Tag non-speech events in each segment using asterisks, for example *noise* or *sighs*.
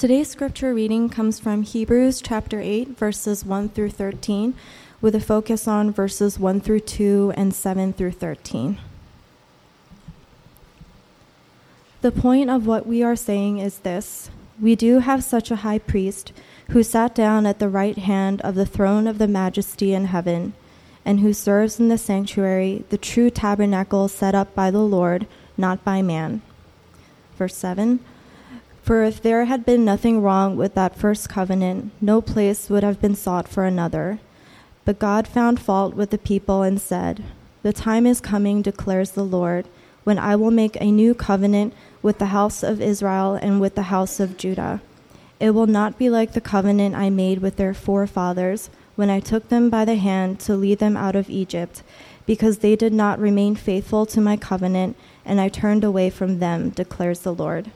Today's scripture reading comes from Hebrews chapter 8, verses 1 through 13, with a focus on verses 1 through 2 and 7 through 13. The point of what we are saying is this we do have such a high priest who sat down at the right hand of the throne of the majesty in heaven, and who serves in the sanctuary, the true tabernacle set up by the Lord, not by man. Verse 7 For if there had been nothing wrong with that first covenant, no place would have been sought for another. But God found fault with the people and said, The time is coming, declares the Lord, when I will make a new covenant with the house of Israel and with the house of Judah. It will not be like the covenant I made with their forefathers when I took them by the hand to lead them out of Egypt, because they did not remain faithful to my covenant, and I turned away from them, declares the Lord.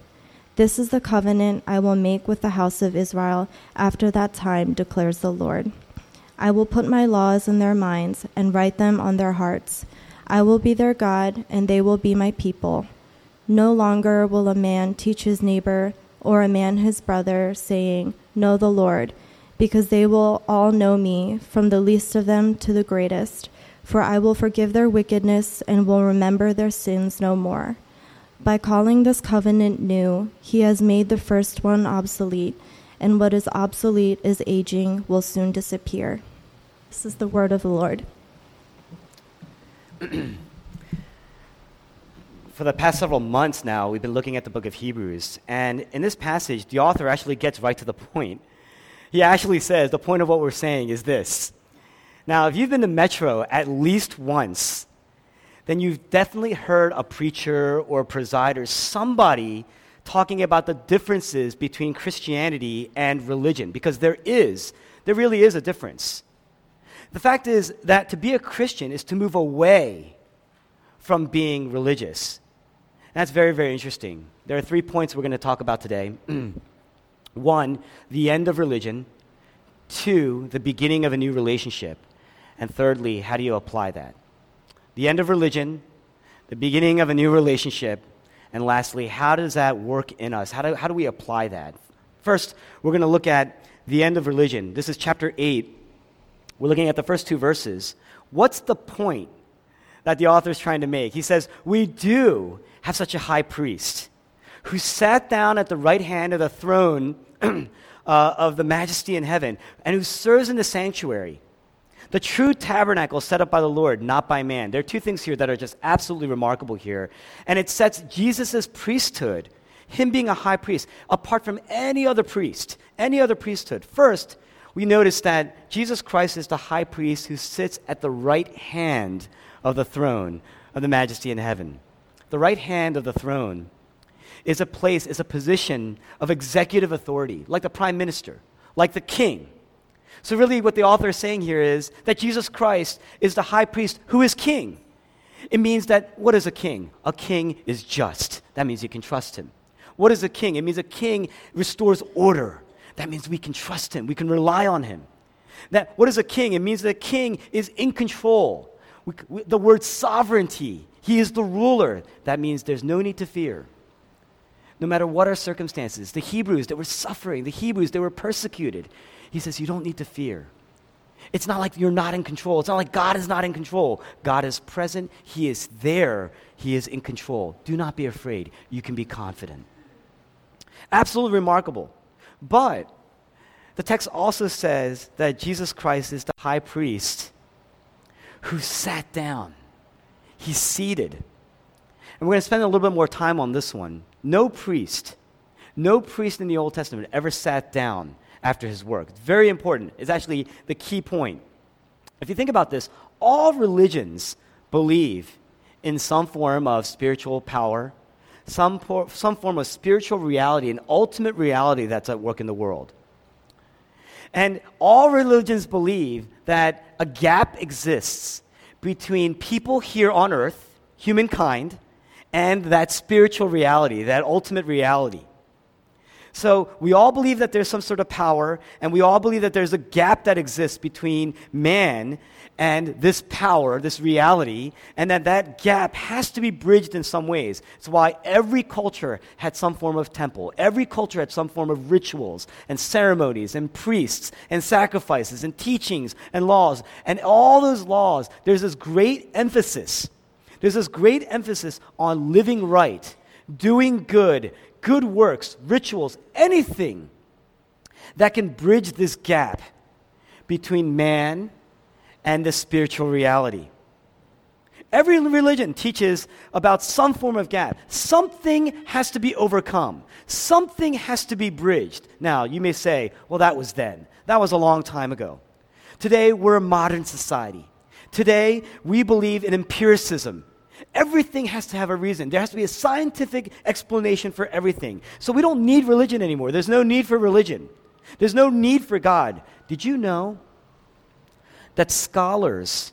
This is the covenant I will make with the house of Israel after that time, declares the Lord. I will put my laws in their minds and write them on their hearts. I will be their God, and they will be my people. No longer will a man teach his neighbor or a man his brother, saying, Know the Lord, because they will all know me, from the least of them to the greatest. For I will forgive their wickedness and will remember their sins no more. By calling this covenant new, he has made the first one obsolete, and what is obsolete is aging, will soon disappear. This is the word of the Lord. *clears throat* for the past several months now, we've been looking at the book of Hebrews. And in this passage, the author actually gets right to the point. He actually says the point of what we're saying is this. Now, if you've been to Metro at least once, then you've definitely heard a preacher or a presider, somebody talking about the differences between Christianity and religion, because there is, there really is a difference. The fact is that to be a Christian is to move away from being religious. That's very, very interesting. There are three points we're going to talk about today. *clears throat* One, the end of religion. Two, the beginning of a new relationship. And thirdly, how do you apply that? The end of religion, the beginning of a new relationship, and lastly, how does that work in us? How do, how do we apply that? First, we're going to look at the end of religion. This is chapter 8. We're looking at the first two verses. What's the point that the author is trying to make? He says, We do have such a high priest who sat down at the right hand of the throne *clears throat* uh, of the majesty in heaven and who serves in the sanctuary. The true tabernacle set up by the Lord, not by man. There are two things here that are just absolutely remarkable here. And it sets Jesus' priesthood, him being a high priest, apart from any other priest, any other priesthood. First, we notice that Jesus Christ is the high priest who sits at the right hand of the throne of the majesty in heaven the right hand of the throne, is a place, is a position of executive authority, like the prime minister, like the king. So, really, what the author is saying here is that Jesus Christ is the high priest who is king. It means that what is a king? A king is just. That means you can trust him. What is a king? It means a king restores order. That means we can trust him, we can rely on him. That, what is a king? It means that a king is in control. We, we, the word sovereignty he is the ruler. That means there's no need to fear. No matter what our circumstances, the Hebrews that were suffering, the Hebrews that were persecuted, he says, You don't need to fear. It's not like you're not in control. It's not like God is not in control. God is present. He is there. He is in control. Do not be afraid. You can be confident. Absolutely remarkable. But the text also says that Jesus Christ is the high priest who sat down. He's seated. And we're going to spend a little bit more time on this one. No priest, no priest in the Old Testament ever sat down after his work. It's very important. It's actually the key point. If you think about this, all religions believe in some form of spiritual power, some, por- some form of spiritual reality, an ultimate reality that's at work in the world. And all religions believe that a gap exists between people here on earth, humankind, and that spiritual reality, that ultimate reality. So we all believe that there's some sort of power, and we all believe that there's a gap that exists between man and this power, this reality, and that that gap has to be bridged in some ways. It's why every culture had some form of temple. Every culture had some form of rituals and ceremonies and priests and sacrifices and teachings and laws. And all those laws, there's this great emphasis. There's this great emphasis on living right, doing good, good works, rituals, anything that can bridge this gap between man and the spiritual reality. Every religion teaches about some form of gap. Something has to be overcome. Something has to be bridged. Now, you may say, well, that was then. That was a long time ago. Today, we're a modern society. Today, we believe in empiricism. Everything has to have a reason. There has to be a scientific explanation for everything. So we don't need religion anymore. There's no need for religion. There's no need for God. Did you know that scholars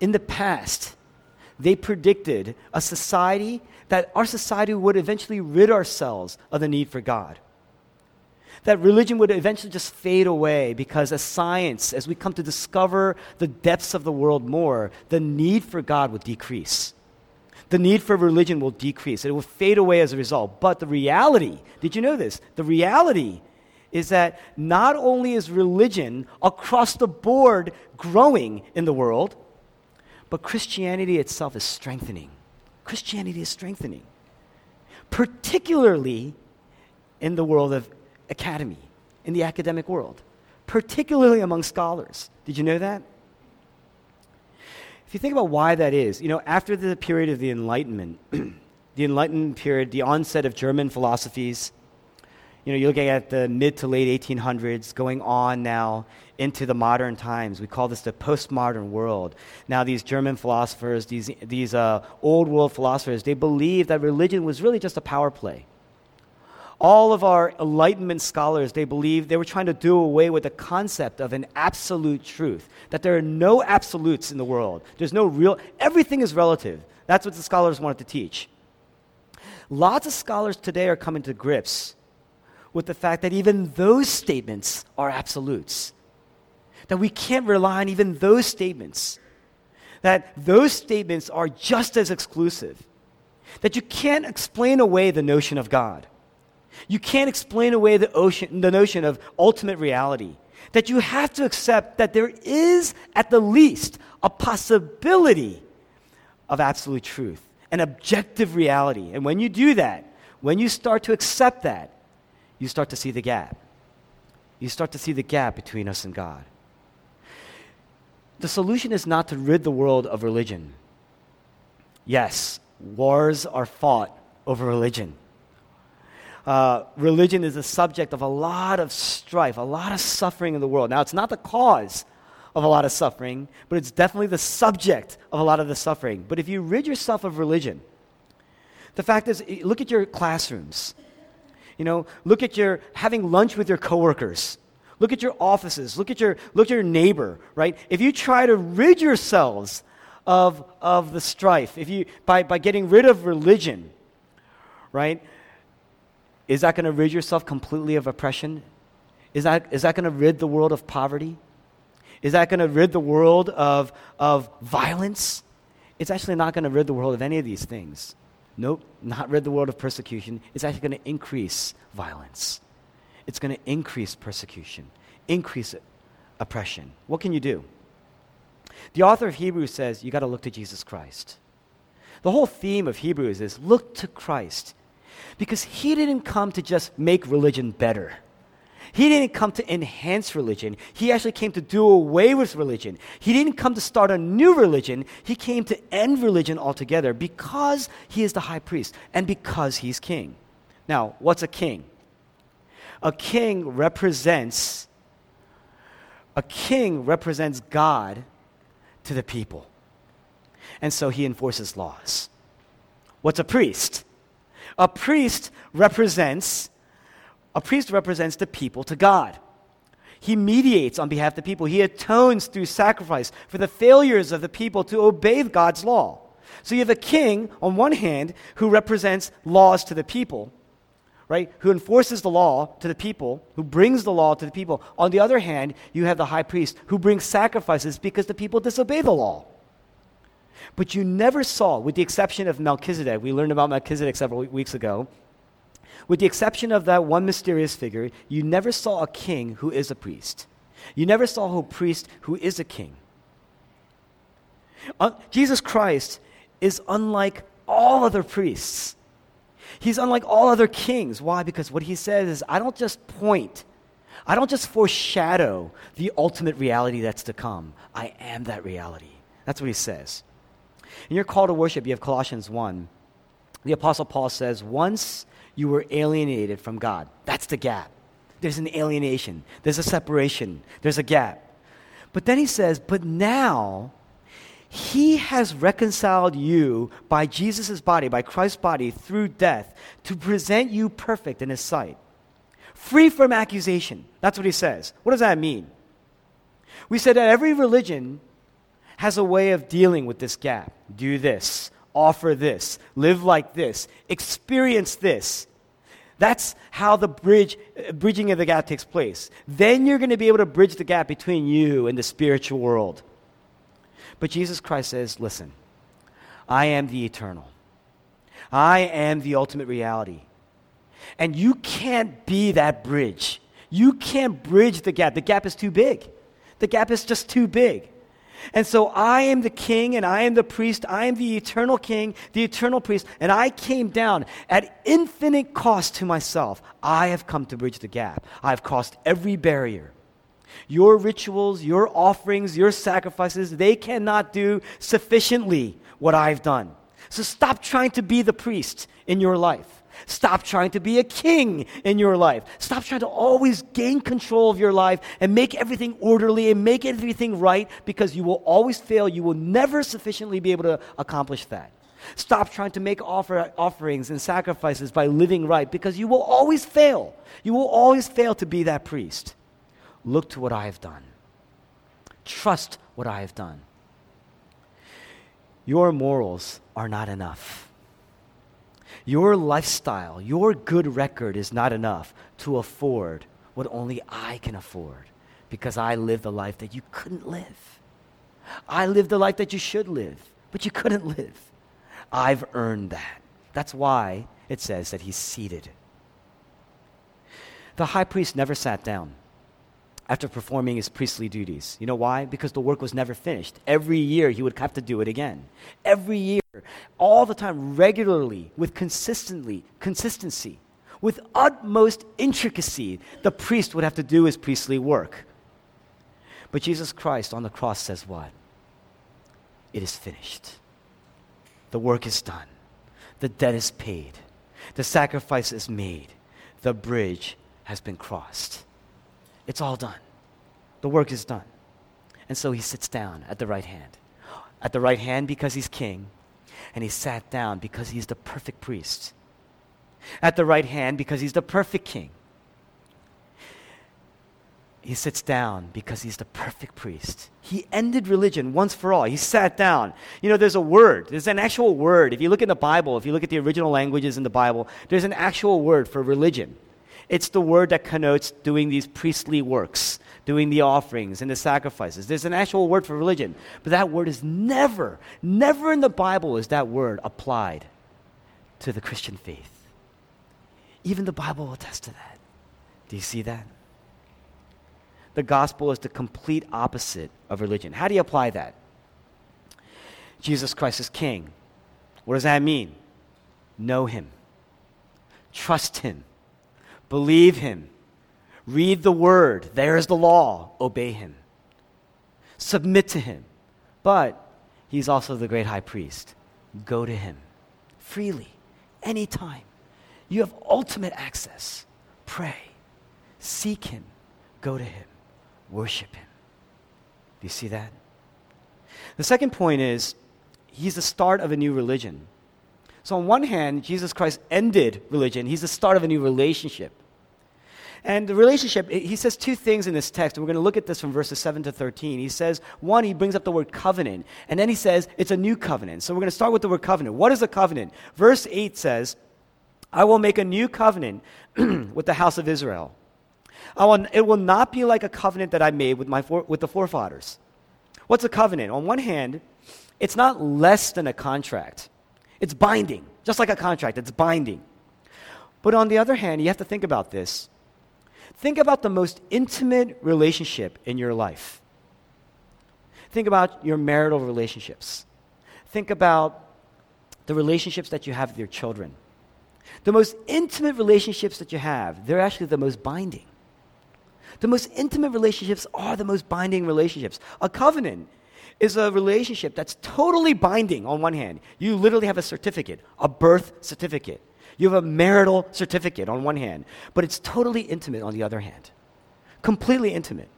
in the past they predicted a society that our society would eventually rid ourselves of the need for God. That religion would eventually just fade away because as science, as we come to discover the depths of the world more, the need for God would decrease. The need for religion will decrease. It will fade away as a result. But the reality, did you know this? The reality is that not only is religion across the board growing in the world, but Christianity itself is strengthening. Christianity is strengthening, particularly in the world of academy, in the academic world, particularly among scholars. Did you know that? If you think about why that is, you know, after the period of the Enlightenment, *clears throat* the Enlightenment period, the onset of German philosophies, you know, you're looking at the mid to late 1800s, going on now into the modern times. We call this the postmodern world. Now, these German philosophers, these, these uh, old world philosophers, they believed that religion was really just a power play. All of our Enlightenment scholars, they believed they were trying to do away with the concept of an absolute truth, that there are no absolutes in the world. There's no real, everything is relative. That's what the scholars wanted to teach. Lots of scholars today are coming to grips with the fact that even those statements are absolutes. That we can't rely on even those statements. That those statements are just as exclusive. That you can't explain away the notion of God. You can't explain away the, ocean, the notion of ultimate reality. That you have to accept that there is, at the least, a possibility of absolute truth, an objective reality. And when you do that, when you start to accept that, you start to see the gap. You start to see the gap between us and God. The solution is not to rid the world of religion. Yes, wars are fought over religion. Uh, religion is the subject of a lot of strife, a lot of suffering in the world. Now, it's not the cause of a lot of suffering, but it's definitely the subject of a lot of the suffering. But if you rid yourself of religion, the fact is, look at your classrooms. You know, look at your having lunch with your coworkers. Look at your offices. Look at your, look at your neighbor, right? If you try to rid yourselves of, of the strife, if you, by, by getting rid of religion, right, is that going to rid yourself completely of oppression? Is that, is that going to rid the world of poverty? Is that going to rid the world of, of violence? It's actually not going to rid the world of any of these things. Nope, not rid the world of persecution. It's actually going to increase violence. It's going to increase persecution, increase oppression. What can you do? The author of Hebrews says you got to look to Jesus Christ. The whole theme of Hebrews is look to Christ because he didn't come to just make religion better. He didn't come to enhance religion. He actually came to do away with religion. He didn't come to start a new religion. He came to end religion altogether because he is the high priest and because he's king. Now, what's a king? A king represents a king represents God to the people. And so he enforces laws. What's a priest? A priest represents a priest represents the people to God. He mediates on behalf of the people. He atones through sacrifice for the failures of the people to obey God's law. So you have a king, on one hand, who represents laws to the people, right? Who enforces the law to the people, who brings the law to the people. On the other hand, you have the high priest who brings sacrifices because the people disobey the law. But you never saw, with the exception of Melchizedek, we learned about Melchizedek several weeks ago, with the exception of that one mysterious figure, you never saw a king who is a priest. You never saw a priest who is a king. Uh, Jesus Christ is unlike all other priests. He's unlike all other kings. Why? Because what he says is, I don't just point, I don't just foreshadow the ultimate reality that's to come. I am that reality. That's what he says. In your call to worship, you have Colossians 1. The Apostle Paul says, Once you were alienated from God. That's the gap. There's an alienation, there's a separation, there's a gap. But then he says, But now he has reconciled you by Jesus' body, by Christ's body, through death, to present you perfect in his sight, free from accusation. That's what he says. What does that mean? We said that every religion has a way of dealing with this gap. Do this, offer this, live like this, experience this. That's how the bridge, bridging of the gap takes place. Then you're going to be able to bridge the gap between you and the spiritual world. But Jesus Christ says, listen, I am the eternal. I am the ultimate reality. And you can't be that bridge. You can't bridge the gap. The gap is too big. The gap is just too big. And so I am the king and I am the priest. I am the eternal king, the eternal priest. And I came down at infinite cost to myself. I have come to bridge the gap. I have crossed every barrier. Your rituals, your offerings, your sacrifices, they cannot do sufficiently what I've done. So stop trying to be the priest in your life. Stop trying to be a king in your life. Stop trying to always gain control of your life and make everything orderly and make everything right because you will always fail. You will never sufficiently be able to accomplish that. Stop trying to make offer, offerings and sacrifices by living right because you will always fail. You will always fail to be that priest. Look to what I have done. Trust what I have done. Your morals are not enough. Your lifestyle, your good record is not enough to afford what only I can afford because I lived the life that you couldn't live. I lived the life that you should live, but you couldn't live. I've earned that. That's why it says that he's seated. The high priest never sat down after performing his priestly duties. You know why? Because the work was never finished. Every year he would have to do it again. Every year, all the time, regularly, with consistently, consistency, with utmost intricacy, the priest would have to do his priestly work. But Jesus Christ on the cross says what? It is finished. The work is done. The debt is paid. The sacrifice is made. The bridge has been crossed. It's all done. The work is done. And so he sits down at the right hand. At the right hand because he's king, and he sat down because he's the perfect priest. At the right hand because he's the perfect king. He sits down because he's the perfect priest. He ended religion once for all. He sat down. You know, there's a word, there's an actual word. If you look in the Bible, if you look at the original languages in the Bible, there's an actual word for religion. It's the word that connotes doing these priestly works, doing the offerings and the sacrifices. There's an actual word for religion, but that word is never, never in the Bible is that word applied to the Christian faith. Even the Bible will attest to that. Do you see that? The gospel is the complete opposite of religion. How do you apply that? Jesus Christ is king. What does that mean? Know him, trust him Believe him. Read the word. There is the law. Obey him. Submit to him. But he's also the great high priest. Go to him freely, anytime. You have ultimate access. Pray. Seek him. Go to him. Worship him. Do you see that? The second point is he's the start of a new religion. So, on one hand, Jesus Christ ended religion, he's the start of a new relationship. And the relationship, he says two things in this text. We're going to look at this from verses 7 to 13. He says, one, he brings up the word covenant. And then he says, it's a new covenant. So we're going to start with the word covenant. What is a covenant? Verse 8 says, I will make a new covenant *clears throat* with the house of Israel. Will, it will not be like a covenant that I made with, my for, with the forefathers. What's a covenant? On one hand, it's not less than a contract, it's binding, just like a contract, it's binding. But on the other hand, you have to think about this. Think about the most intimate relationship in your life. Think about your marital relationships. Think about the relationships that you have with your children. The most intimate relationships that you have, they're actually the most binding. The most intimate relationships are the most binding relationships. A covenant is a relationship that's totally binding on one hand. You literally have a certificate, a birth certificate. You have a marital certificate on one hand, but it's totally intimate on the other hand. Completely intimate.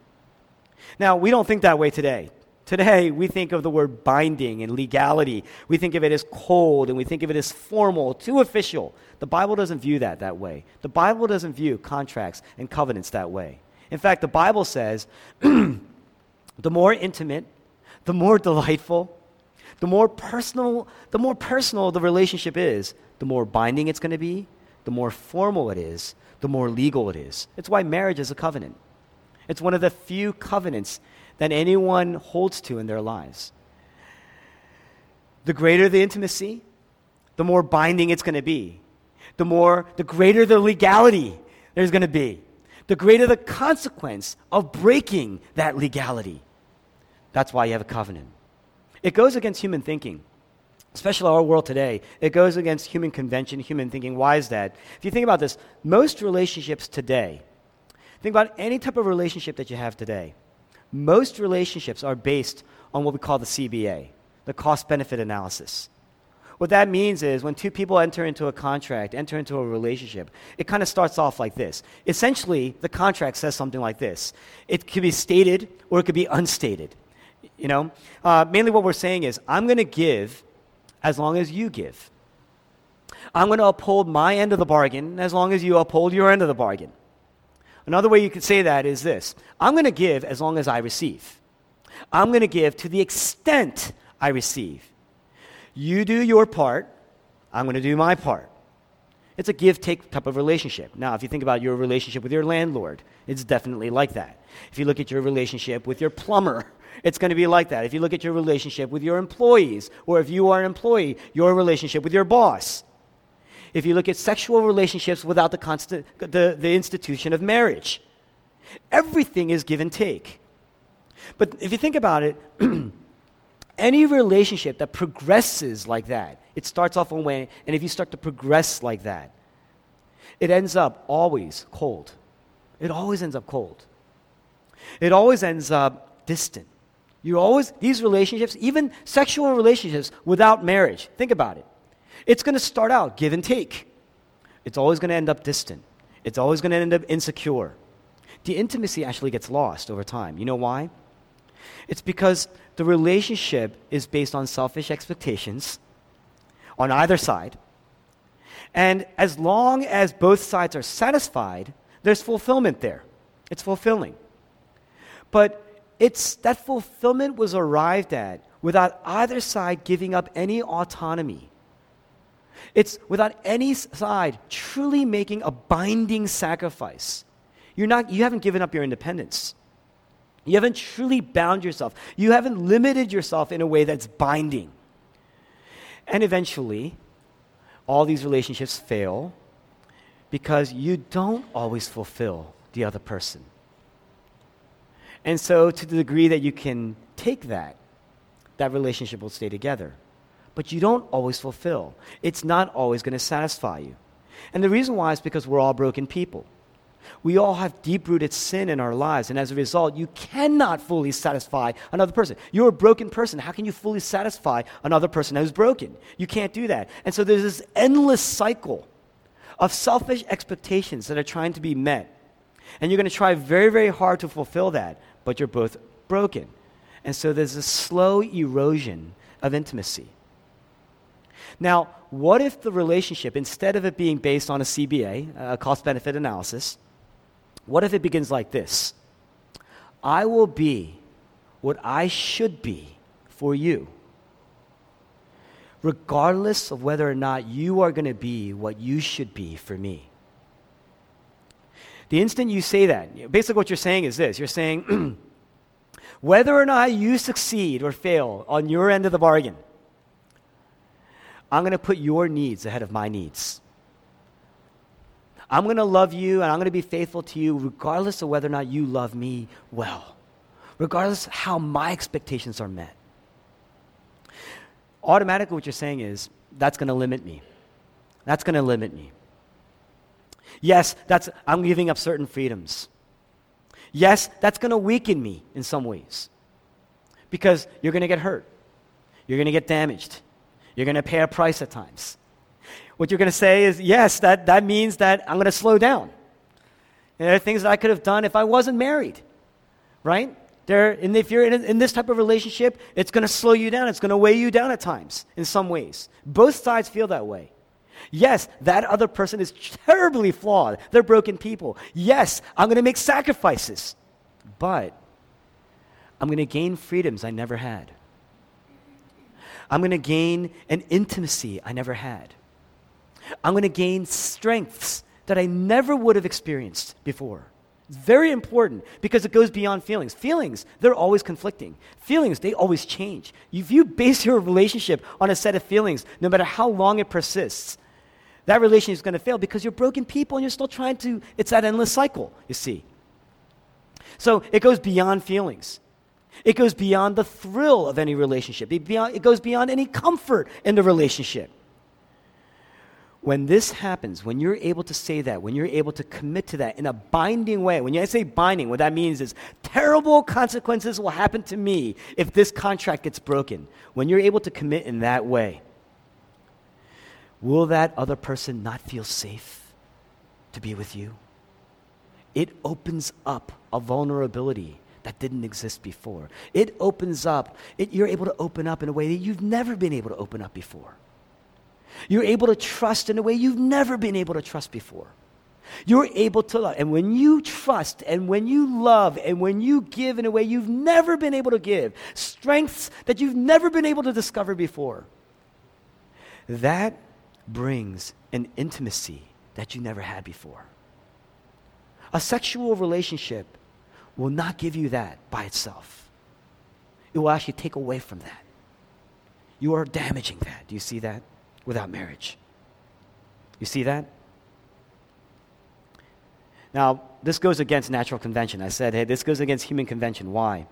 Now, we don't think that way today. Today, we think of the word binding and legality. We think of it as cold and we think of it as formal, too official. The Bible doesn't view that that way. The Bible doesn't view contracts and covenants that way. In fact, the Bible says *clears throat* the more intimate, the more delightful, the more personal, the more personal the relationship is, the more binding it's going to be, the more formal it is, the more legal it is. It's why marriage is a covenant. It's one of the few covenants that anyone holds to in their lives. The greater the intimacy, the more binding it's going to be. The more the greater the legality there's going to be the greater the consequence of breaking that legality. That's why you have a covenant. It goes against human thinking, especially our world today. It goes against human convention, human thinking. Why is that? If you think about this, most relationships today, think about any type of relationship that you have today, most relationships are based on what we call the CBA, the cost benefit analysis. What that means is when two people enter into a contract, enter into a relationship, it kind of starts off like this. Essentially, the contract says something like this it could be stated or it could be unstated. You know, uh, mainly what we're saying is, I'm going to give as long as you give. I'm going to uphold my end of the bargain as long as you uphold your end of the bargain. Another way you could say that is this I'm going to give as long as I receive. I'm going to give to the extent I receive. You do your part, I'm going to do my part. It's a give take type of relationship. Now, if you think about your relationship with your landlord, it's definitely like that. If you look at your relationship with your plumber, it's going to be like that. If you look at your relationship with your employees, or if you are an employee, your relationship with your boss. If you look at sexual relationships without the, constant, the, the institution of marriage, everything is give and take. But if you think about it, *clears throat* any relationship that progresses like that, it starts off one way, and if you start to progress like that, it ends up always cold. It always ends up cold. It always ends up distant. You always, these relationships, even sexual relationships without marriage, think about it. It's going to start out give and take. It's always going to end up distant. It's always going to end up insecure. The intimacy actually gets lost over time. You know why? It's because the relationship is based on selfish expectations on either side. And as long as both sides are satisfied, there's fulfillment there. It's fulfilling. But it's, that fulfillment was arrived at without either side giving up any autonomy. It's without any side truly making a binding sacrifice. You're not, you haven't given up your independence. You haven't truly bound yourself. You haven't limited yourself in a way that's binding. And eventually, all these relationships fail because you don't always fulfill the other person. And so, to the degree that you can take that, that relationship will stay together. But you don't always fulfill, it's not always going to satisfy you. And the reason why is because we're all broken people. We all have deep rooted sin in our lives, and as a result, you cannot fully satisfy another person. You're a broken person. How can you fully satisfy another person who's broken? You can't do that. And so there's this endless cycle of selfish expectations that are trying to be met. And you're going to try very, very hard to fulfill that, but you're both broken. And so there's a slow erosion of intimacy. Now, what if the relationship, instead of it being based on a CBA, a cost benefit analysis, what if it begins like this? I will be what I should be for you. regardless of whether or not you are going to be what you should be for me. The instant you say that, basically what you're saying is this you're saying, *clears throat* whether or not you succeed or fail on your end of the bargain, I'm going to put your needs ahead of my needs. I'm going to love you and I'm going to be faithful to you regardless of whether or not you love me well, regardless of how my expectations are met. Automatically, what you're saying is that's going to limit me. That's going to limit me. Yes, that's, I'm giving up certain freedoms. Yes, that's going to weaken me in some ways because you're going to get hurt. You're going to get damaged. You're going to pay a price at times. What you're going to say is, yes, that, that means that I'm going to slow down. And there are things that I could have done if I wasn't married, right? There, and if you're in, in this type of relationship, it's going to slow you down. It's going to weigh you down at times in some ways. Both sides feel that way. Yes, that other person is terribly flawed. They're broken people. Yes, I'm going to make sacrifices. But I'm going to gain freedoms I never had. I'm going to gain an intimacy I never had. I'm going to gain strengths that I never would have experienced before. Very important because it goes beyond feelings. Feelings, they're always conflicting. Feelings, they always change. If you base your relationship on a set of feelings, no matter how long it persists, that relationship is going to fail because you're broken people and you're still trying to, it's that endless cycle, you see. So it goes beyond feelings. It goes beyond the thrill of any relationship. It, beyond, it goes beyond any comfort in the relationship. When this happens, when you're able to say that, when you're able to commit to that in a binding way, when I say binding, what that means is terrible consequences will happen to me if this contract gets broken. When you're able to commit in that way, will that other person not feel safe to be with you? It opens up a vulnerability that didn't exist before. It opens up, it, you're able to open up in a way that you've never been able to open up before. You're able to trust in a way you've never been able to trust before. You're able to love. And when you trust and when you love and when you give in a way you've never been able to give, strengths that you've never been able to discover before, that brings an intimacy that you never had before. A sexual relationship will not give you that by itself, it will actually take away from that. You are damaging that. Do you see that? without marriage. You see that? Now, this goes against natural convention. I said, hey, this goes against human convention. Why?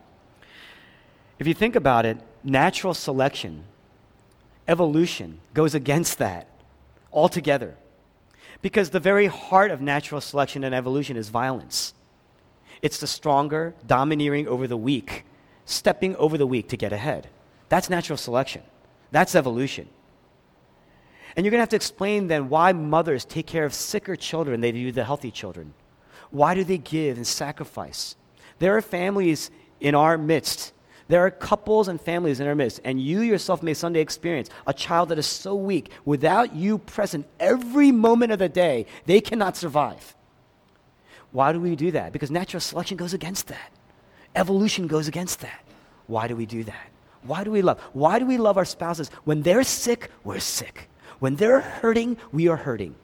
If you think about it, natural selection, evolution, goes against that altogether. Because the very heart of natural selection and evolution is violence. It's the stronger domineering over the weak, stepping over the weak to get ahead. That's natural selection. That's evolution. And you're going to have to explain then why mothers take care of sicker children than they do the healthy children. Why do they give and sacrifice? There are families in our midst. There are couples and families in our midst, and you yourself may someday experience a child that is so weak, without you present every moment of the day, they cannot survive. Why do we do that? Because natural selection goes against that. Evolution goes against that. Why do we do that? Why do we love? Why do we love our spouses? When they're sick, we're sick. When they're hurting, we are hurting.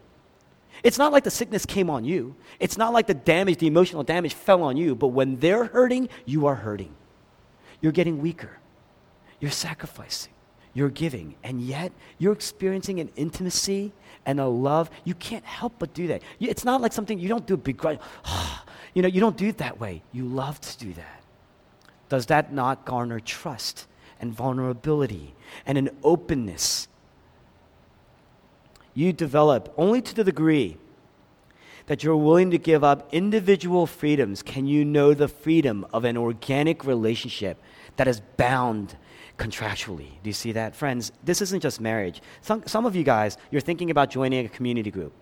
It's not like the sickness came on you. It's not like the damage, the emotional damage fell on you. But when they're hurting, you are hurting. You're getting weaker. You're sacrificing. You're giving. And yet, you're experiencing an intimacy and a love. You can't help but do that. It's not like something you don't do begrudge. *sighs* you know, you don't do it that way. You love to do that. Does that not garner trust and vulnerability and an openness you develop only to the degree that you're willing to give up individual freedoms can you know the freedom of an organic relationship that is bound contractually. Do you see that? Friends, this isn't just marriage. Some, some of you guys, you're thinking about joining a community group.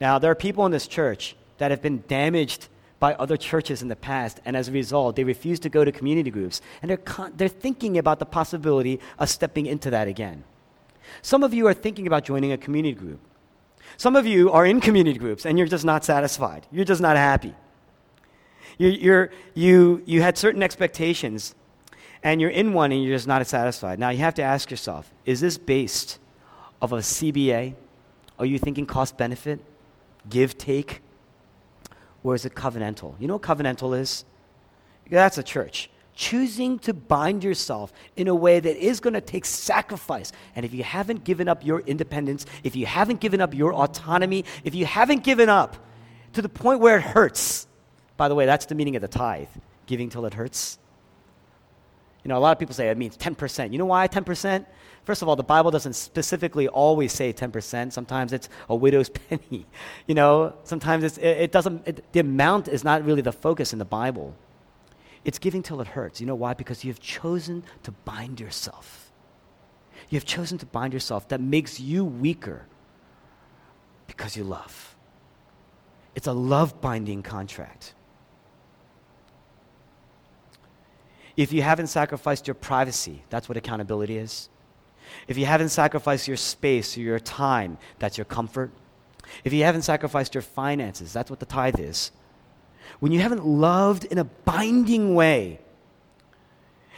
Now, there are people in this church that have been damaged by other churches in the past, and as a result, they refuse to go to community groups. And they're, con- they're thinking about the possibility of stepping into that again. Some of you are thinking about joining a community group. Some of you are in community groups and you're just not satisfied. You're just not happy. You, you're, you, you had certain expectations and you're in one and you're just not satisfied. Now you have to ask yourself is this based of a CBA? Are you thinking cost benefit, give take? Or is it covenantal? You know what covenantal is? That's a church. Choosing to bind yourself in a way that is going to take sacrifice. And if you haven't given up your independence, if you haven't given up your autonomy, if you haven't given up to the point where it hurts, by the way, that's the meaning of the tithe giving till it hurts. You know, a lot of people say it means 10%. You know why 10%? First of all, the Bible doesn't specifically always say 10%. Sometimes it's a widow's *laughs* penny. You know, sometimes it's, it, it doesn't, it, the amount is not really the focus in the Bible. It's giving till it hurts. You know why? Because you've chosen to bind yourself. You've chosen to bind yourself. That makes you weaker because you love. It's a love binding contract. If you haven't sacrificed your privacy, that's what accountability is. If you haven't sacrificed your space or your time, that's your comfort. If you haven't sacrificed your finances, that's what the tithe is. When you haven't loved in a binding way,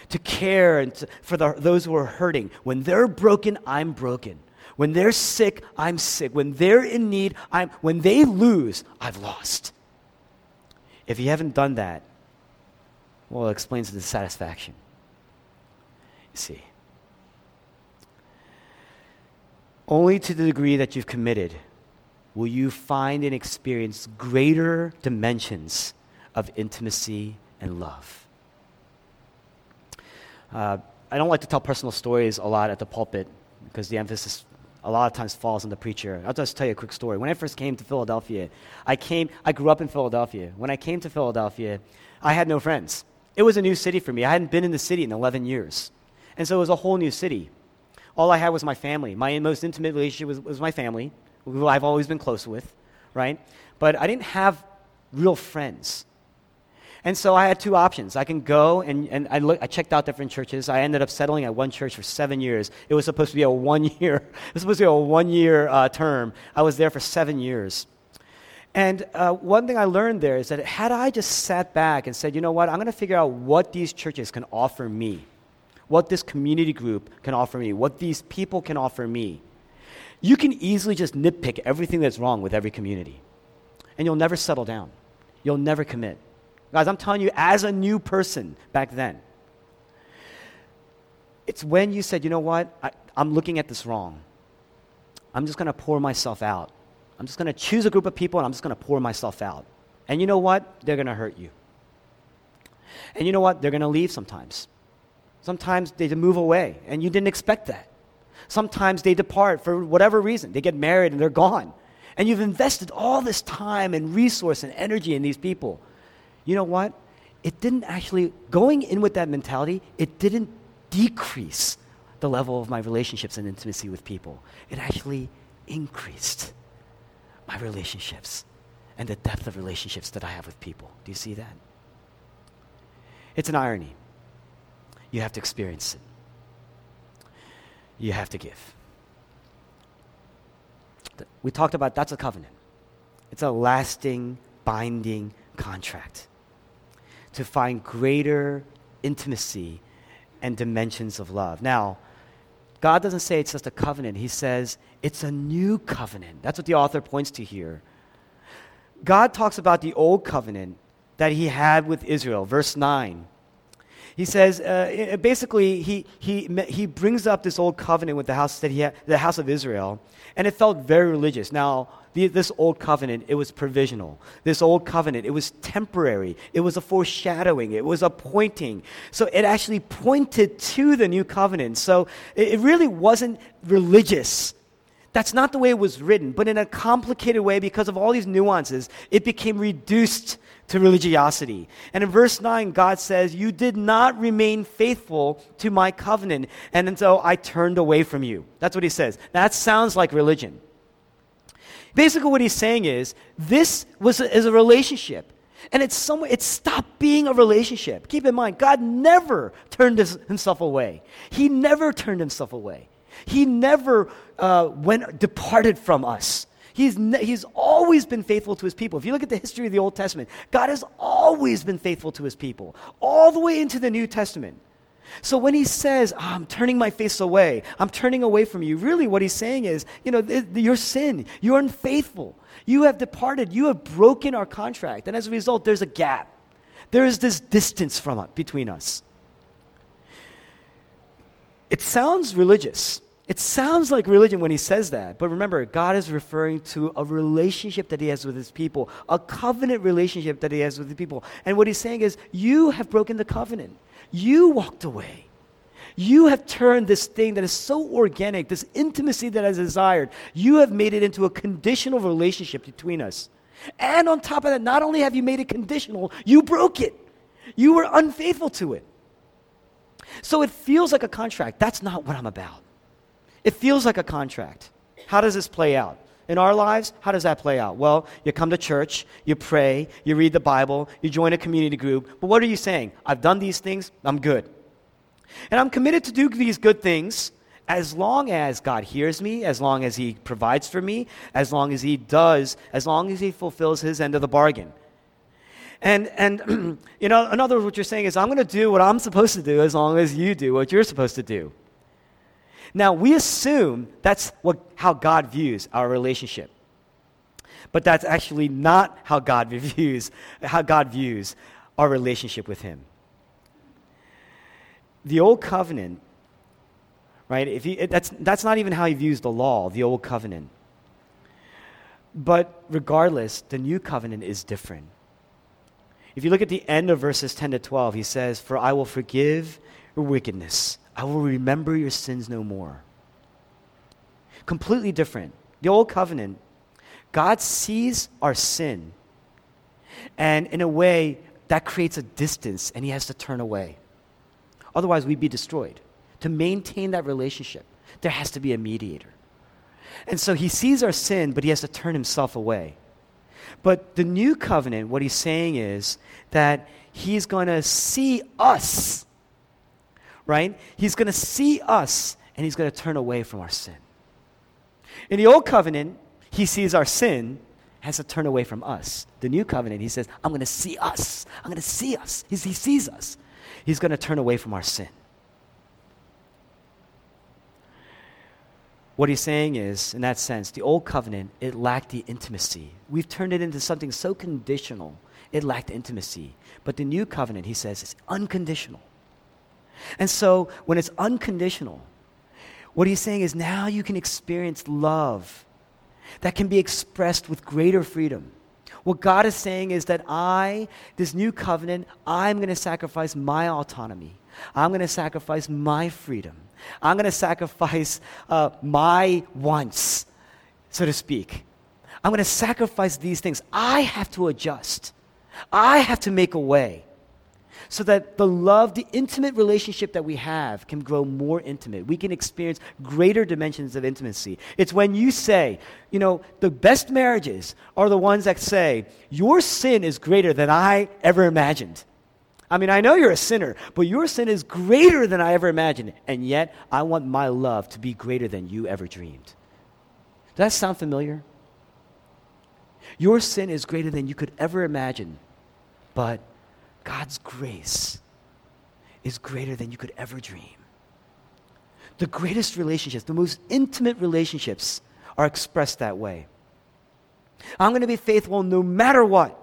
to care and to, for the, those who are hurting. When they're broken, I'm broken. When they're sick, I'm sick. When they're in need, I'm, when they lose, I've lost. If you haven't done that, well, it explains the dissatisfaction. You see. Only to the degree that you've committed will you find and experience greater dimensions of intimacy and love. Uh, I don't like to tell personal stories a lot at the pulpit because the emphasis a lot of times falls on the preacher. I'll just tell you a quick story. When I first came to Philadelphia, I came I grew up in Philadelphia. When I came to Philadelphia, I had no friends. It was a new city for me. I hadn't been in the city in 11 years. And so it was a whole new city. All I had was my family. My most intimate relationship was, was my family, who I've always been close with, right? But I didn't have real friends. And so I had two options. I can go and, and I, look, I checked out different churches. I ended up settling at one church for seven years. It was supposed to be a one *laughs* year, it was supposed to be a one year uh, term. I was there for seven years. And uh, one thing I learned there is that had I just sat back and said, you know what, I'm going to figure out what these churches can offer me, what this community group can offer me, what these people can offer me, you can easily just nitpick everything that's wrong with every community. And you'll never settle down. You'll never commit. Guys, I'm telling you, as a new person back then, it's when you said, you know what, I, I'm looking at this wrong. I'm just going to pour myself out I'm just going to choose a group of people and I'm just going to pour myself out. And you know what? They're going to hurt you. And you know what? They're going to leave sometimes. Sometimes they move away, and you didn't expect that. Sometimes they depart for whatever reason. They get married and they're gone. And you've invested all this time and resource and energy in these people. You know what? It didn't actually, going in with that mentality, it didn't decrease the level of my relationships and intimacy with people. It actually increased my relationships and the depth of relationships that I have with people. Do you see that? It's an irony. You have to experience it, you have to give. We talked about that's a covenant, it's a lasting, binding contract to find greater intimacy and dimensions of love. Now, God doesn't say it's just a covenant, He says it's a new covenant. That's what the author points to here. God talks about the old covenant that He had with Israel, verse 9. He says, uh, basically, he, he, he brings up this old covenant with the house, that he had, the house of Israel, and it felt very religious. Now, the, this old covenant, it was provisional. This old covenant, it was temporary. It was a foreshadowing. It was a pointing. So it actually pointed to the new covenant. So it, it really wasn't religious. That's not the way it was written, but in a complicated way, because of all these nuances, it became reduced to religiosity. And in verse 9, God says, You did not remain faithful to my covenant, and so I turned away from you. That's what he says. That sounds like religion. Basically, what he's saying is, this was a, is a relationship. And it's somewhere, it stopped being a relationship. Keep in mind, God never turned his, himself away. He never turned himself away. He never uh, went, departed from us. He's, he's always been faithful to his people. If you look at the history of the Old Testament, God has always been faithful to his people, all the way into the New Testament. So when he says, oh, I'm turning my face away, I'm turning away from you, really what he's saying is, you know, th- your sin, you're unfaithful. You have departed, you have broken our contract. And as a result, there's a gap. There is this distance from us, between us. It sounds religious. It sounds like religion when he says that, but remember, God is referring to a relationship that he has with his people, a covenant relationship that he has with the people. And what he's saying is, you have broken the covenant. You walked away. You have turned this thing that is so organic, this intimacy that I desired, you have made it into a conditional relationship between us. And on top of that, not only have you made it conditional, you broke it. You were unfaithful to it. So it feels like a contract. That's not what I'm about. It feels like a contract. How does this play out? In our lives, how does that play out? Well, you come to church, you pray, you read the Bible, you join a community group. But what are you saying? I've done these things, I'm good. And I'm committed to do these good things as long as God hears me, as long as He provides for me, as long as He does, as long as He fulfills His end of the bargain. And, and *clears throat* you know, in other words, what you're saying is, I'm going to do what I'm supposed to do as long as you do what you're supposed to do. Now, we assume that's what, how God views our relationship. But that's actually not how God *laughs* views, how God views our relationship with Him. The Old Covenant, right? If he, that's, that's not even how He views the law, the Old Covenant. But regardless, the New Covenant is different. If you look at the end of verses 10 to 12, He says, For I will forgive wickedness I will remember your sins no more. Completely different. The old covenant, God sees our sin. And in a way, that creates a distance, and he has to turn away. Otherwise, we'd be destroyed. To maintain that relationship, there has to be a mediator. And so he sees our sin, but he has to turn himself away. But the new covenant, what he's saying is that he's going to see us right? He's going to see us and he's going to turn away from our sin. In the old covenant, he sees our sin, has to turn away from us. The new covenant, he says, I'm going to see us. I'm going to see us. He's, he sees us. He's going to turn away from our sin. What he's saying is, in that sense, the old covenant, it lacked the intimacy. We've turned it into something so conditional, it lacked intimacy. But the new covenant, he says, is unconditional. And so when it's unconditional, what he's saying is now you can experience love that can be expressed with greater freedom. What God is saying is that I, this new covenant, I'm going to sacrifice my autonomy. I'm going to sacrifice my freedom. I'm going to sacrifice uh, my wants, so to speak. I'm going to sacrifice these things. I have to adjust. I have to make a way so that the love, the intimate relationship that we have can grow more intimate. We can experience greater dimensions of intimacy. It's when you say, you know, the best marriages are the ones that say, your sin is greater than I ever imagined. I mean, I know you're a sinner, but your sin is greater than I ever imagined. And yet, I want my love to be greater than you ever dreamed. Does that sound familiar? Your sin is greater than you could ever imagine, but God's grace is greater than you could ever dream. The greatest relationships, the most intimate relationships, are expressed that way. I'm going to be faithful no matter what.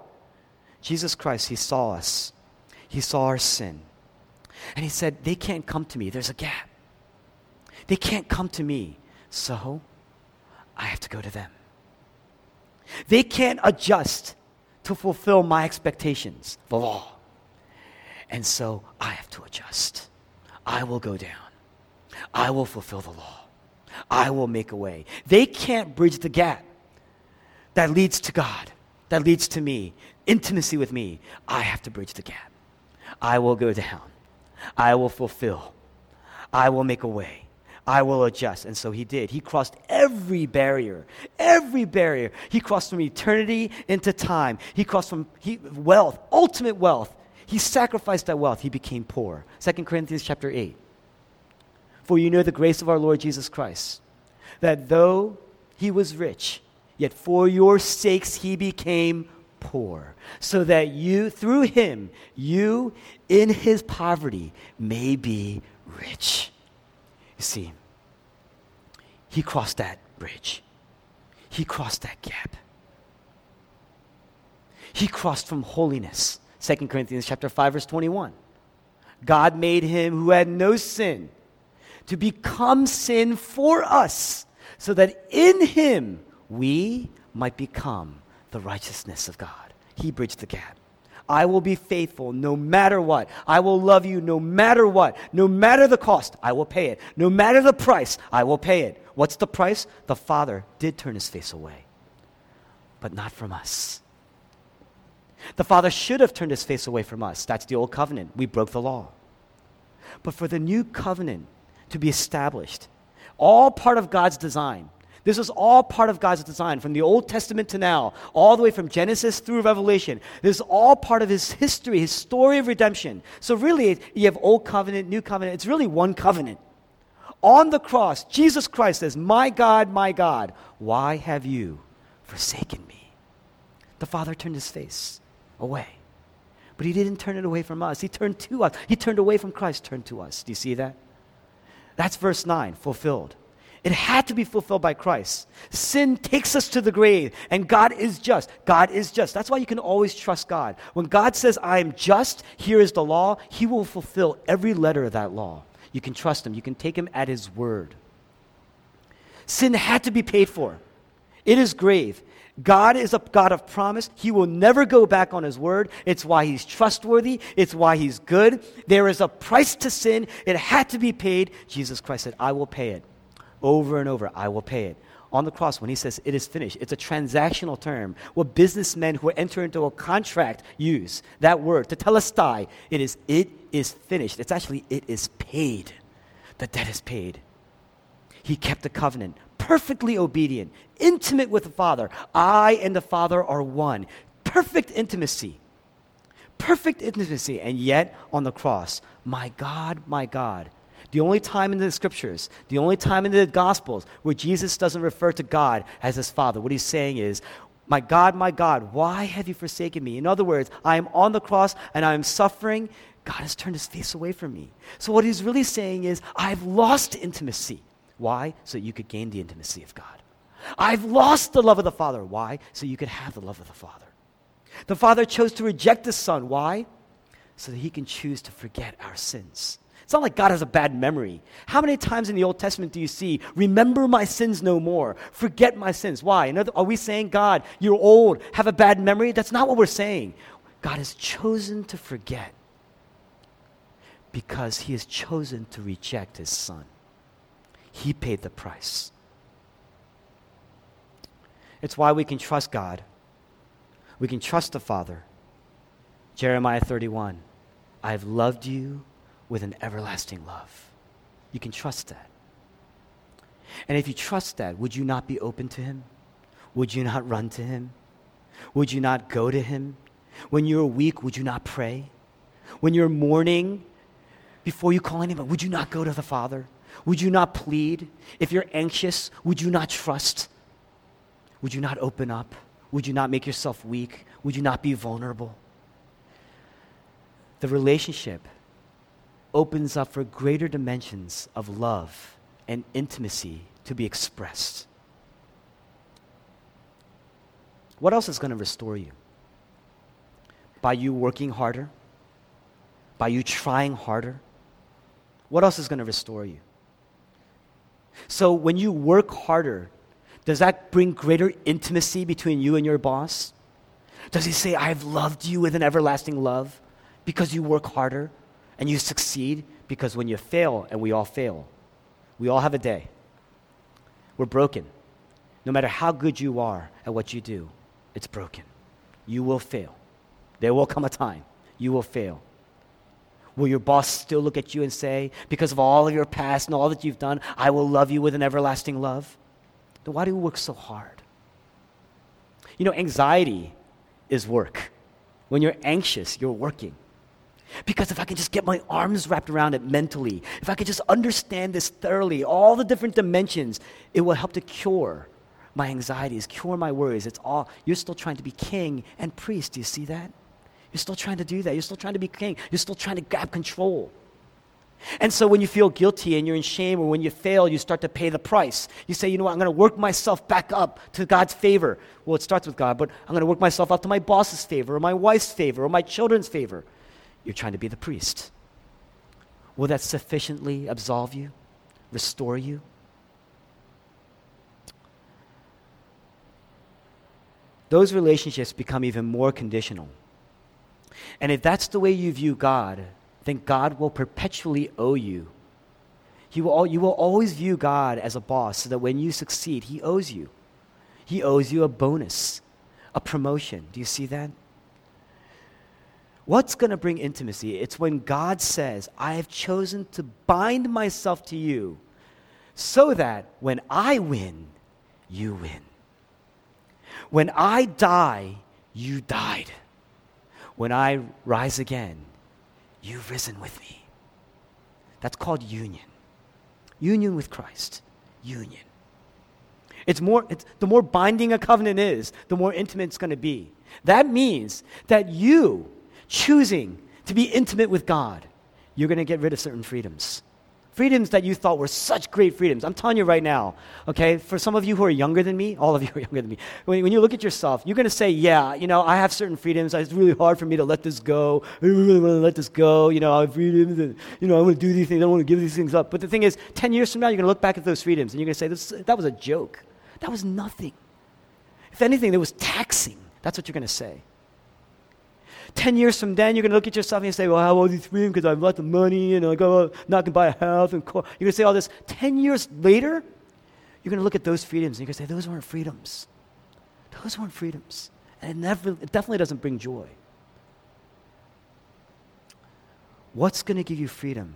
Jesus Christ, He saw us, He saw our sin. And He said, They can't come to me. There's a gap. They can't come to me. So I have to go to them. They can't adjust to fulfill my expectations, the law. And so I have to adjust. I will go down. I will fulfill the law. I will make a way. They can't bridge the gap that leads to God, that leads to me, intimacy with me. I have to bridge the gap. I will go down. I will fulfill. I will make a way. I will adjust. And so he did. He crossed every barrier, every barrier. He crossed from eternity into time. He crossed from he, wealth, ultimate wealth, he sacrificed that wealth. He became poor. 2 Corinthians chapter 8. For you know the grace of our Lord Jesus Christ, that though he was rich, yet for your sakes he became poor, so that you, through him, you in his poverty may be rich. You see, he crossed that bridge. He crossed that gap. He crossed from holiness. 2 Corinthians chapter 5 verse 21. God made him who had no sin to become sin for us so that in him we might become the righteousness of God. He bridged the gap. I will be faithful no matter what. I will love you no matter what. No matter the cost, I will pay it. No matter the price, I will pay it. What's the price? The Father did turn his face away, but not from us. The Father should have turned his face away from us. That's the old covenant. We broke the law. But for the new covenant to be established, all part of God's design, this was all part of God's design from the Old Testament to now, all the way from Genesis through Revelation. This is all part of His history, His story of redemption. So, really, you have Old Covenant, New Covenant. It's really one covenant. On the cross, Jesus Christ says, My God, my God, why have you forsaken me? The Father turned His face away. But He didn't turn it away from us, He turned to us. He turned away from Christ, turned to us. Do you see that? That's verse 9, fulfilled. It had to be fulfilled by Christ. Sin takes us to the grave, and God is just. God is just. That's why you can always trust God. When God says, I am just, here is the law, He will fulfill every letter of that law. You can trust Him, you can take Him at His word. Sin had to be paid for, it is grave. God is a God of promise. He will never go back on his word. It's why he's trustworthy. It's why he's good. There is a price to sin. It had to be paid. Jesus Christ said, I will pay it over and over. I will pay it. On the cross, when he says it is finished, it's a transactional term. What businessmen who enter into a contract use that word, tetelestai, it is it is finished. It's actually it is paid. The debt is paid. He kept the covenant, perfectly obedient, intimate with the Father. I and the Father are one. Perfect intimacy. Perfect intimacy. And yet, on the cross, my God, my God, the only time in the scriptures, the only time in the gospels where Jesus doesn't refer to God as his father, what he's saying is, My God, my God, why have you forsaken me? In other words, I am on the cross and I am suffering. God has turned his face away from me. So what he's really saying is, I've lost intimacy. Why? So you could gain the intimacy of God. I've lost the love of the Father. Why? So you could have the love of the Father. The Father chose to reject the Son. Why? So that he can choose to forget our sins. It's not like God has a bad memory. How many times in the Old Testament do you see, remember my sins no more, forget my sins? Why? Other, are we saying, God, you're old, have a bad memory? That's not what we're saying. God has chosen to forget because he has chosen to reject his son. He paid the price. It's why we can trust God. We can trust the Father. Jeremiah 31 I've loved you with an everlasting love. You can trust that. And if you trust that, would you not be open to Him? Would you not run to Him? Would you not go to Him? When you're weak, would you not pray? When you're mourning, before you call anybody, would you not go to the Father? Would you not plead? If you're anxious, would you not trust? Would you not open up? Would you not make yourself weak? Would you not be vulnerable? The relationship opens up for greater dimensions of love and intimacy to be expressed. What else is going to restore you? By you working harder? By you trying harder? What else is going to restore you? So, when you work harder, does that bring greater intimacy between you and your boss? Does he say, I've loved you with an everlasting love because you work harder? and you succeed because when you fail, and we all fail, we all have a day. We're broken. No matter how good you are at what you do, it's broken. You will fail. There will come a time you will fail. Will your boss still look at you and say, because of all of your past and all that you've done, I will love you with an everlasting love? Then why do we work so hard? You know, anxiety is work. When you're anxious, you're working. Because if I can just get my arms wrapped around it mentally, if I can just understand this thoroughly, all the different dimensions, it will help to cure my anxieties, cure my worries. It's all, you're still trying to be king and priest. Do you see that? You're still trying to do that. You're still trying to be king. You're still trying to grab control. And so when you feel guilty and you're in shame, or when you fail, you start to pay the price. You say, you know what, I'm going to work myself back up to God's favor. Well, it starts with God, but I'm going to work myself up to my boss's favor, or my wife's favor, or my children's favor. You're trying to be the priest. Will that sufficiently absolve you, restore you? Those relationships become even more conditional. And if that's the way you view God, then God will perpetually owe you. He will, you will always view God as a boss so that when you succeed, He owes you. He owes you a bonus, a promotion. Do you see that? What's going to bring intimacy? It's when God says, I have chosen to bind myself to you so that when I win, you win. When I die, you died. When I rise again, you've risen with me. That's called union. Union with Christ. Union. It's more, it's, the more binding a covenant is, the more intimate it's going to be. That means that you choosing to be intimate with God, you're going to get rid of certain freedoms. Freedoms that you thought were such great freedoms. I'm telling you right now, okay, for some of you who are younger than me, all of you are *laughs* younger than me, when, when you look at yourself, you're going to say, yeah, you know, I have certain freedoms. It's really hard for me to let this go. I really want to let this go. You know, I have freedoms and, you know, I want to do these things. I don't want to give these things up. But the thing is, 10 years from now, you're going to look back at those freedoms and you're going to say, that was a joke. That was nothing. If anything, that was taxing. That's what you're going to say. 10 years from then, you're going to look at yourself and you say, well, I have all these freedoms because I have lots of money and I go not to buy a house and car. You're going to say all this. 10 years later, you're going to look at those freedoms and you're going to say, those weren't freedoms. Those weren't freedoms. And it, never, it definitely doesn't bring joy. What's going to give you freedom?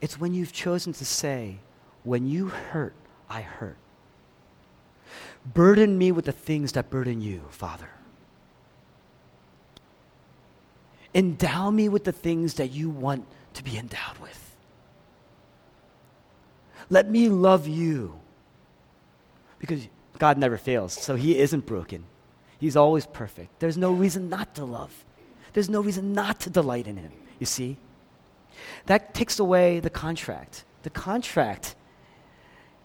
It's when you've chosen to say, when you hurt, I hurt. Burden me with the things that burden you, Father. Endow me with the things that you want to be endowed with. Let me love you. Because God never fails, so He isn't broken. He's always perfect. There's no reason not to love, there's no reason not to delight in Him, you see? That takes away the contract. The contract,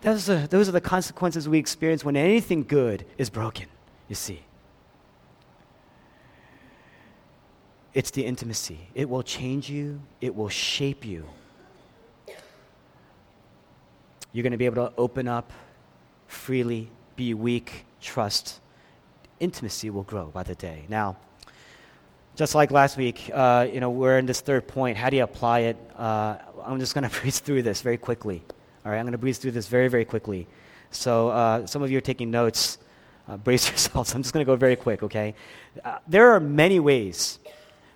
those are, those are the consequences we experience when anything good is broken, you see. It's the intimacy. It will change you, it will shape you. You're going to be able to open up freely, be weak, trust. Intimacy will grow by the day. Now, just like last week, uh, you know, we're in this third point. How do you apply it? Uh, I'm just going *laughs* to breeze through this very quickly. All right, I'm going to breeze through this very, very quickly. So, uh, some of you are taking notes. Uh, brace *laughs* yourselves. I'm just going to go very quick, okay? Uh, there are many ways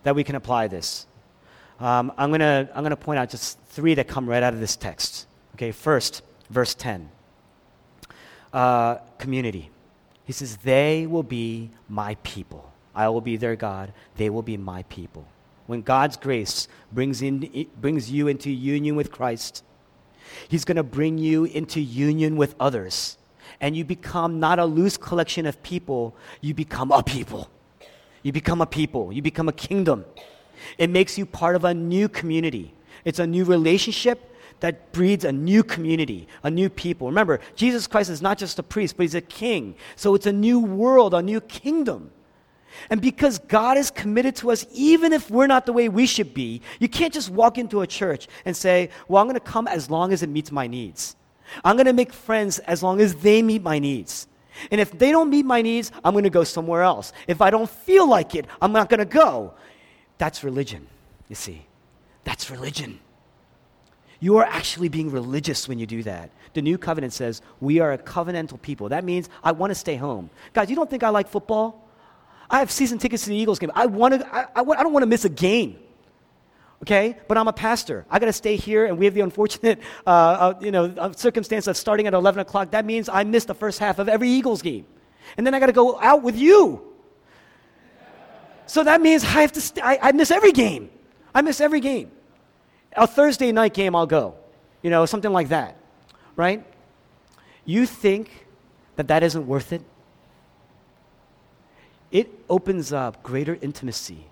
that we can apply this. Um, I'm going to I'm gonna point out just three that come right out of this text. Okay, first, verse 10. Uh, community. He says, They will be my people. I will be their God. They will be my people. When God's grace brings, in, brings you into union with Christ, He's going to bring you into union with others. And you become not a loose collection of people, you become a people. You become a people, you become a kingdom. It makes you part of a new community. It's a new relationship that breeds a new community, a new people. Remember, Jesus Christ is not just a priest, but he's a king. So it's a new world, a new kingdom. And because God is committed to us, even if we're not the way we should be, you can't just walk into a church and say, Well, I'm going to come as long as it meets my needs. I'm going to make friends as long as they meet my needs. And if they don't meet my needs, I'm going to go somewhere else. If I don't feel like it, I'm not going to go. That's religion, you see. That's religion. You are actually being religious when you do that. The new covenant says we are a covenantal people. That means I want to stay home. Guys, you don't think I like football? I have season tickets to the Eagles game. I, want to, I, I, I don't want to miss a game okay? But I'm a pastor. I got to stay here, and we have the unfortunate, *laughs* uh, uh, you know, uh, circumstance of starting at 11 o'clock. That means I missed the first half of every Eagles game, and then I got to go out with you. So that means I have to. St- I, I miss every game. I miss every game. A Thursday night game, I'll go. You know, something like that, right? You think that that isn't worth it? It opens up greater intimacy,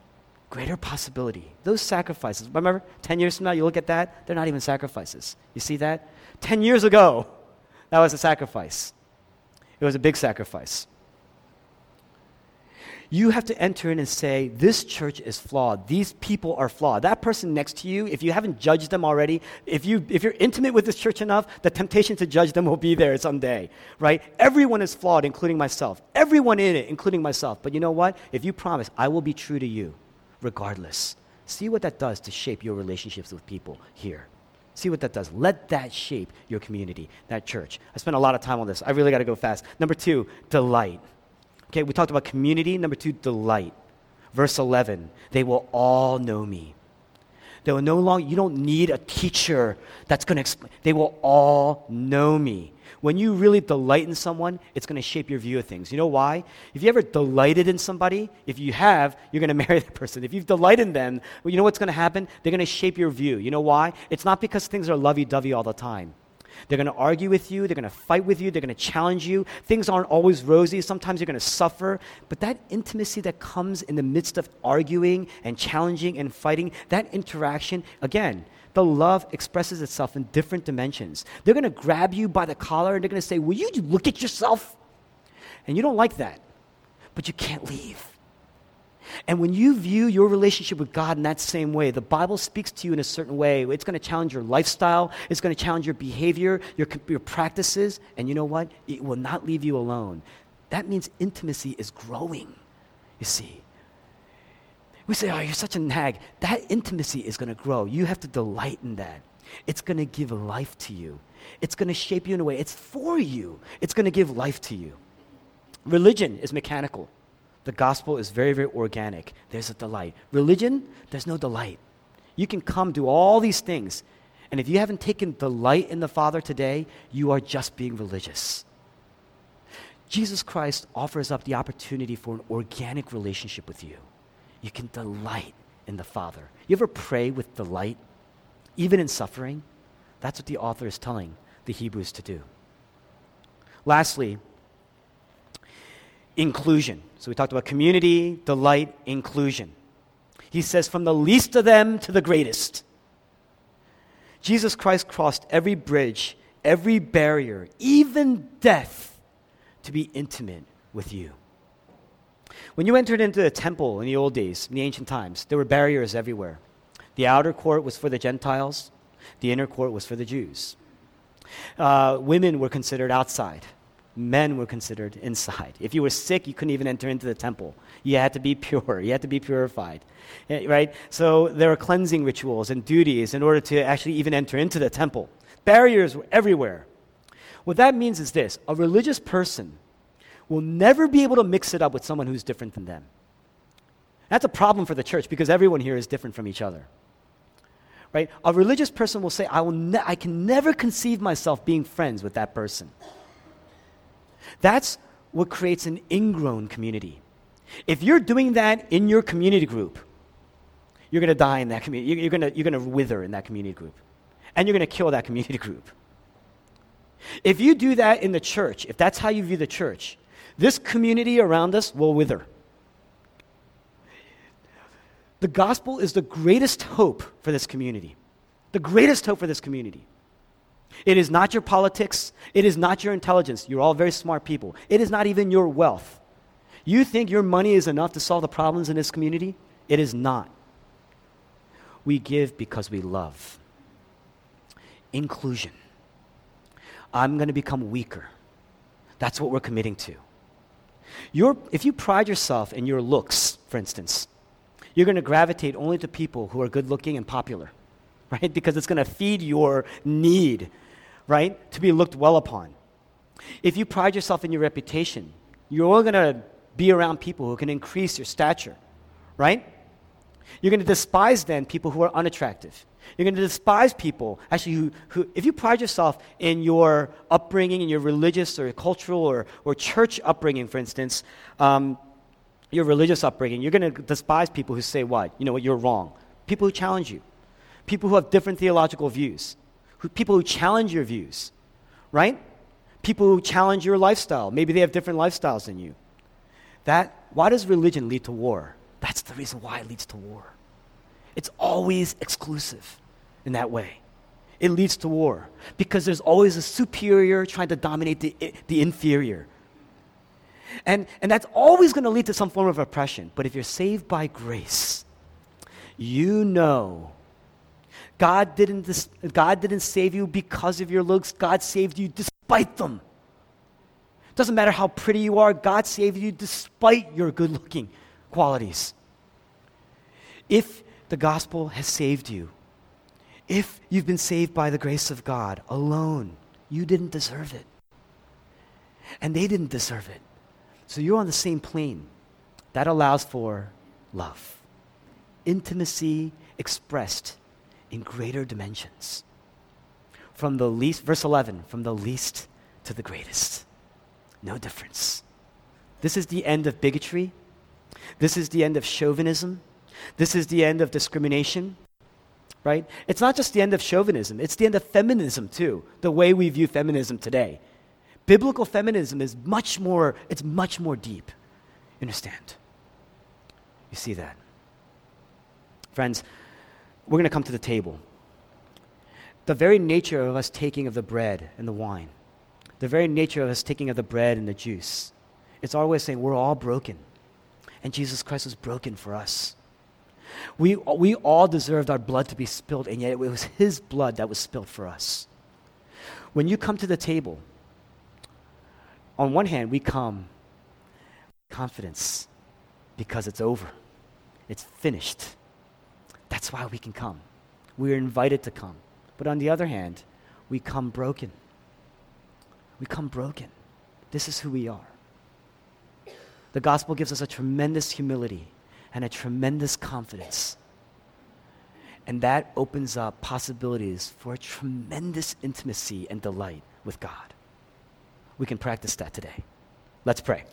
greater possibility. Those sacrifices, remember, 10 years from now, you look at that, they're not even sacrifices. You see that? 10 years ago, that was a sacrifice. It was a big sacrifice. You have to enter in and say, This church is flawed. These people are flawed. That person next to you, if you haven't judged them already, if, you, if you're intimate with this church enough, the temptation to judge them will be there someday, right? Everyone is flawed, including myself. Everyone in it, including myself. But you know what? If you promise, I will be true to you, regardless. See what that does to shape your relationships with people here. See what that does. Let that shape your community, that church. I spent a lot of time on this. I really got to go fast. Number two, delight. Okay, we talked about community. Number two, delight. Verse 11, they will all know me. They will no longer, you don't need a teacher that's going to explain. They will all know me. When you really delight in someone, it's going to shape your view of things. You know why? If you ever delighted in somebody, if you have, you're going *laughs* to marry that person. If you've delighted in them, well, you know what's going to happen? They're going to shape your view. You know why? It's not because things are lovey dovey all the time. They're going to argue with you. They're going to fight with you. They're going to challenge you. Things aren't always rosy. Sometimes you're going to suffer. But that intimacy that comes in the midst of arguing and challenging and fighting, that interaction, again, the love expresses itself in different dimensions. They're going to grab you by the collar and they're going to say, Will you look at yourself? And you don't like that, but you can't leave. And when you view your relationship with God in that same way, the Bible speaks to you in a certain way. It's going to challenge your lifestyle, it's going to challenge your behavior, your, your practices, and you know what? It will not leave you alone. That means intimacy is growing, you see. We say, oh, you're such a nag. That intimacy is going to grow. You have to delight in that. It's going to give life to you. It's going to shape you in a way. It's for you. It's going to give life to you. Religion is mechanical. The gospel is very, very organic. There's a delight. Religion, there's no delight. You can come do all these things, and if you haven't taken delight in the Father today, you are just being religious. Jesus Christ offers up the opportunity for an organic relationship with you. You can delight in the Father. You ever pray with delight, even in suffering? That's what the author is telling the Hebrews to do. Lastly, inclusion. So we talked about community, delight, inclusion. He says, from the least of them to the greatest. Jesus Christ crossed every bridge, every barrier, even death, to be intimate with you. When you entered into the temple in the old days, in the ancient times, there were barriers everywhere. The outer court was for the Gentiles, the inner court was for the Jews. Uh, women were considered outside men were considered inside. If you were sick, you couldn't even enter into the temple. You had to be *laughs* pure, you had to be purified. Eh, right? So there are cleansing rituals and duties in order to actually even enter into the temple. Barriers were everywhere. What that means is this a religious person will never be able to mix it up with someone who's different than them. That's a problem for the church because everyone here is different from each other. Right? A religious person will say, I, will ne- I can never conceive myself being friends with that person. That's what creates an ingrown community. If you're doing that in your community group, you're going to die in that community. You're going you're to wither in that community group. And you're going to kill that community group. If you do that in the church, if that's how you view the church, this community around us will wither. The gospel is the greatest hope for this community. The greatest hope for this community. It is not your politics. It is not your intelligence. You're all very smart people. It is not even your wealth. You think your money is enough to solve the problems in this community? It is not. We give because we love. Inclusion. I'm going to become weaker. That's what we're committing to. If you pride yourself in your looks, for instance, you're going to gravitate only to people who are good looking and popular, *laughs* right? Because it's going to feed your need right? To be looked well upon. If you pride yourself in your reputation, you're only going to be around people who can increase your stature, right? You're going to despise then people who are unattractive. You're going to despise people, actually, who, who, if you pride yourself in your upbringing, in your religious or cultural or, or church upbringing, for instance, um, your religious upbringing, you're going to despise people who say what? You know what, you're wrong. People who challenge you. People who have different theological views who, people who challenge your views, right? people who challenge your lifestyle. Maybe they have different lifestyles than you. That, why does religion lead to war? That's the reason why it leads to war. It's always exclusive in that way. It leads to war because there's always a superior trying to dominate the, the inferior. And, and that's always going to lead to some form of oppression. But if you're saved by grace, you know God didn't, God didn't save you because of your looks, God saved you despite them. Doesn't matter how pretty you are, God saved you despite your good looking qualities. If the gospel has saved you, if you've been saved by the grace of God alone, you didn't deserve it. And they didn't deserve it. So you're on the same plane. That allows for love, intimacy expressed in greater dimensions. From the least, verse 11, from the least to the greatest. No difference. This is the end of bigotry. This is the end of chauvinism. This is the end of discrimination, right? It's not just the end of chauvinism, it's the end of feminism too, the way we view feminism today. Biblical feminism is much more, it's much more deep. Understand? You see that? Friends, we're going to come to the table. The very nature of us taking of the bread and the wine, the very nature of us taking of the bread and the juice, it's always saying we're all broken. And Jesus Christ was broken for us. We, we all deserved our blood to be spilled, and yet it was His blood that was spilled for us. When you come to the table, on one hand, we come confidence because it's over, it's finished. That's why we can come. We are invited to come. But on the other hand, we come broken. We come broken. This is who we are. The gospel gives us a tremendous humility and a tremendous confidence. And that opens up possibilities for a tremendous intimacy and delight with God. We can practice that today. Let's pray.